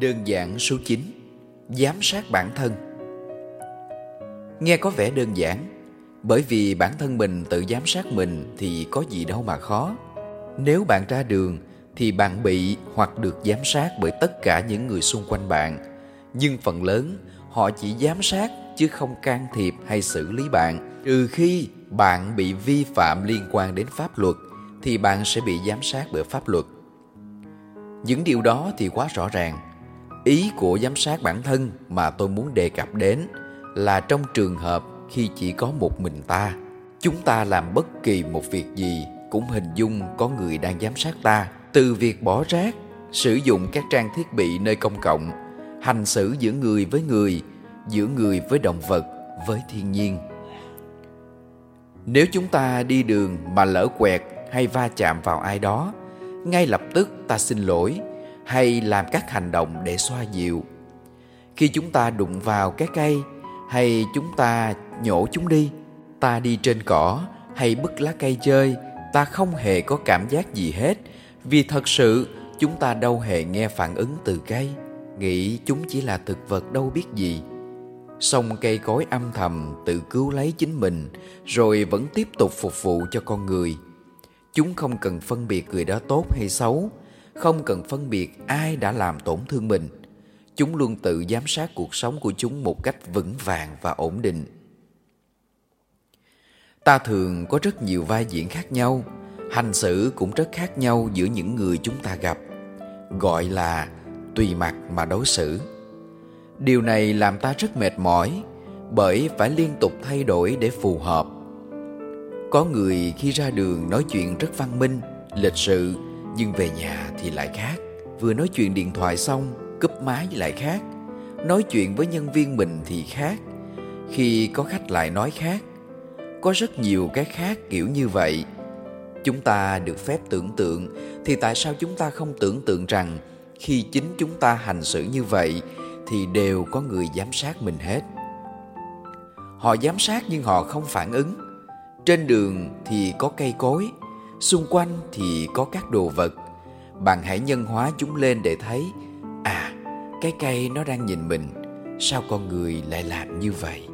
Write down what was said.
Đơn giản số 9 Giám sát bản thân. Nghe có vẻ đơn giản, Bởi vì bản thân mình tự giám sát mình thì có gì đâu mà khó. Nếu bạn ra đường thì bạn bị hoặc được giám sát bởi tất cả những người xung quanh bạn. Nhưng phần lớn, họ chỉ giám sát chứ không can thiệp hay xử lý bạn. Trừ khi bạn bị vi phạm liên quan đến pháp luật thì bạn sẽ bị giám sát bởi pháp luật. Những điều đó thì quá rõ ràng ý của giám sát bản thân mà tôi muốn đề cập đến là trong trường hợp khi chỉ có một mình ta, chúng ta làm bất kỳ một việc gì cũng hình dung có người đang giám sát ta. Từ việc bỏ rác, sử dụng các trang thiết bị nơi công cộng, hành xử giữa người với người, giữa người với động vật, với thiên nhiên. Nếu chúng ta đi đường mà lỡ quẹt hay va chạm vào ai đó, ngay lập tức ta xin lỗi hay làm các hành động để xoa dịu. Khi chúng ta đụng vào cái cây, hay chúng ta nhổ chúng đi, ta đi trên cỏ hay bứt lá cây chơi, ta không hề có cảm giác gì hết. Vì thật sự, chúng ta đâu hề nghe phản ứng từ cây, nghĩ chúng chỉ là thực vật đâu biết gì. Song cây cối âm thầm tự cứu lấy chính mình, rồi vẫn tiếp tục phục vụ cho con người. Chúng không cần phân biệt người đó tốt hay xấu không cần phân biệt ai đã làm tổn thương mình. Chúng luôn tự giám sát cuộc sống của chúng một cách vững vàng và ổn định. Ta thường có rất nhiều vai diễn khác nhau, hành xử cũng rất khác nhau giữa những người chúng ta gặp, gọi là tùy mặt mà đối xử. Điều này làm ta rất mệt mỏi bởi phải liên tục thay đổi để phù hợp. Có người khi ra đường nói chuyện rất văn minh, lịch sự nhưng về nhà thì lại khác. Vừa nói chuyện điện thoại xong, cúp máy lại khác. Nói chuyện với nhân viên mình thì khác. Khi có khách lại nói khác. Có rất nhiều cái khác kiểu như vậy. Chúng ta được phép tưởng tượng thì tại sao chúng ta không tưởng tượng rằng khi chính chúng ta hành xử như vậy thì đều có người giám sát mình hết? Họ giám sát nhưng họ không phản ứng. Trên đường thì có cây cối xung quanh thì có các đồ vật. Bạn hãy nhân hóa chúng lên để thấy à cái cây nó đang nhìn mình. Sao con người lại làm như vậy?